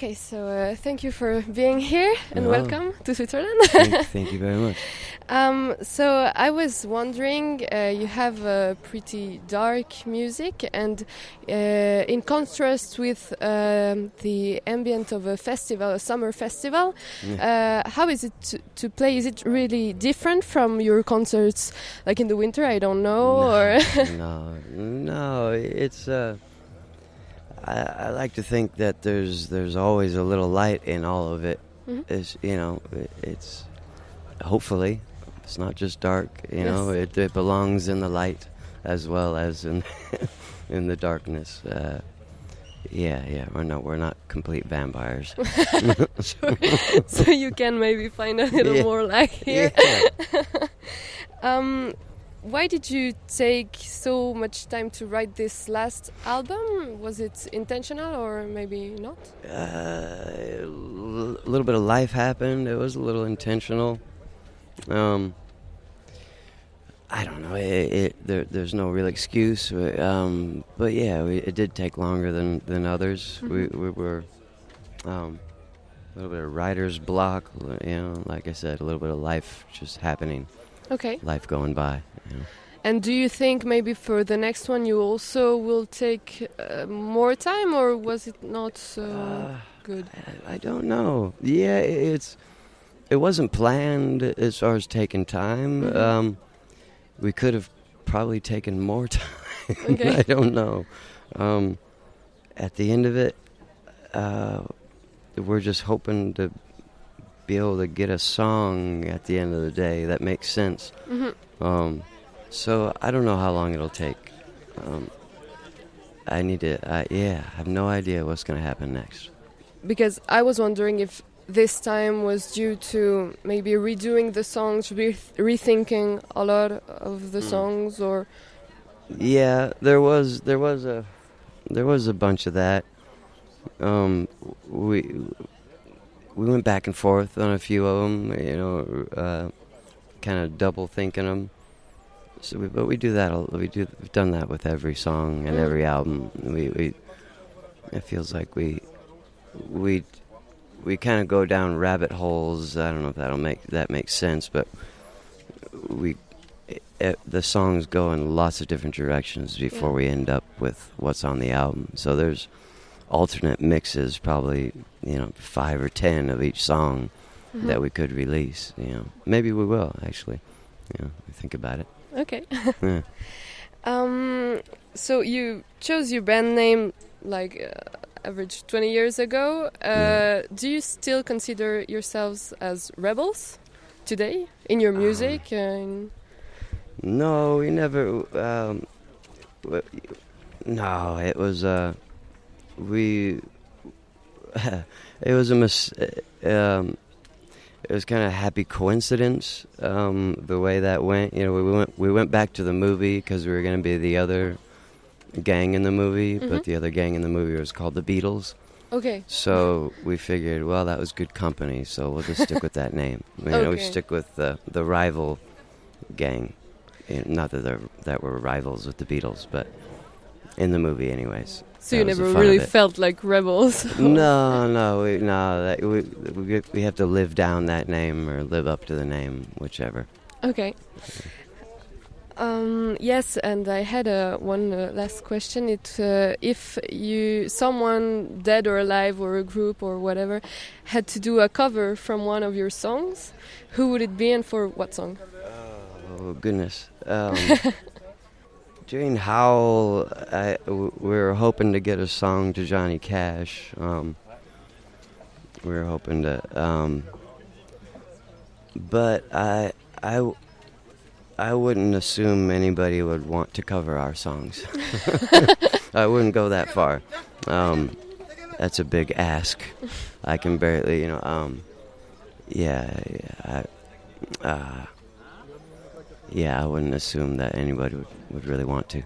Okay, so uh, thank you for being here and welcome to Switzerland. thank, thank you very much. um, so I was wondering, uh, you have a pretty dark music, and uh, in contrast with um, the ambient of a festival, a summer festival, uh, how is it to, to play? Is it really different from your concerts, like in the winter? I don't know, or no, no, it's. I, I like to think that there's there's always a little light in all of it. Mhm. It's you know it, it's hopefully it's not just dark. You know it, it belongs in the light as well as in in the darkness. Uh, yeah, yeah, we're not we're not complete vampires. sure. so you can maybe find a little Yeah. more light here. Yeah. Um, why did you take so much time to write this last album? Was it intentional or maybe not? uh, a little bit of life happened. It was a little intentional. Um, I don't know. It, it, there, there's no real excuse. Um, but yeah, we, it did take longer than than others. We, we were um, a little bit of writer's block. You know, like I said, a little bit of life just happening, Okay. life going by. You know. And do you think maybe for the next one you also will take uh, more time, or was it not so Uh, good? I, I don't know. Yeah, it's it wasn't planned as far as taking time. Mhm. Um, we could have probably taken more time. Okay. I don't know. Um, at the end of it, uh, we're just hoping to be able to get a song at the end of the day that makes sense. Mhm. Um, so I don't know how long it'll take. Um, I need to. I, yeah, I have no idea what's going to happen next. Because I was wondering if this time was due to maybe redoing the songs, re- rethinking a lot of the Mm. songs, or Yeah, there was there was a there was a bunch of that. Um, we we went back and forth on a few of them, you know, uh, kind of double thinking them. So, we, but we do that. We do. We've done that with every song and Mm. every album. We, we it feels like we we we kind of go down rabbit holes. I don't know if that'll make that makes sense, but we it, the songs go in lots of different directions before Yeah. we end up with what's on the album. So there's alternate mixes, probably you know five or ten of each song Mhm. that we could release. You know, maybe we will actually. You know, think about it. okay. Yeah. Um, so you chose your band name like uh, average 20 years ago. Uh, Yeah. Do you still consider yourselves as rebels today in your Um, music? in No, we never. Um, w- no, it was. Uh, we. it was a mis. Um, it was kind of happy coincidence um, the way that went. You know, we went we went back to the movie because we were going to be the other gang in the movie, Mhm. but the other gang in the movie was called the Beatles. okay. So we figured, well, that was good company, so we'll just stick with that name. You know, we Okay. stick with the the rival gang. Not that they're that were rivals with the Beatles, but in the movie, anyways. So you that the never really felt like rebels. No, no, we, no. That, we, we we have to live down that name or live up to the name, whichever. Okay. Um, yes, and I had uh, one uh, last question. It uh, if you someone dead or alive or a group or whatever had to do a cover from one of your songs, who would it be and for what song? Oh goodness. Um, Jane Howell, I, were hoping to get a song to Johnny Cash. Um, we were hoping to, um, but I wouldn't assume anybody would want to cover our songs. I wouldn't go that far. Um, that's a big ask. I can barely, you know. Um, yeah, yeah. I, uh, yeah, I wouldn't assume that anybody would, would really want to.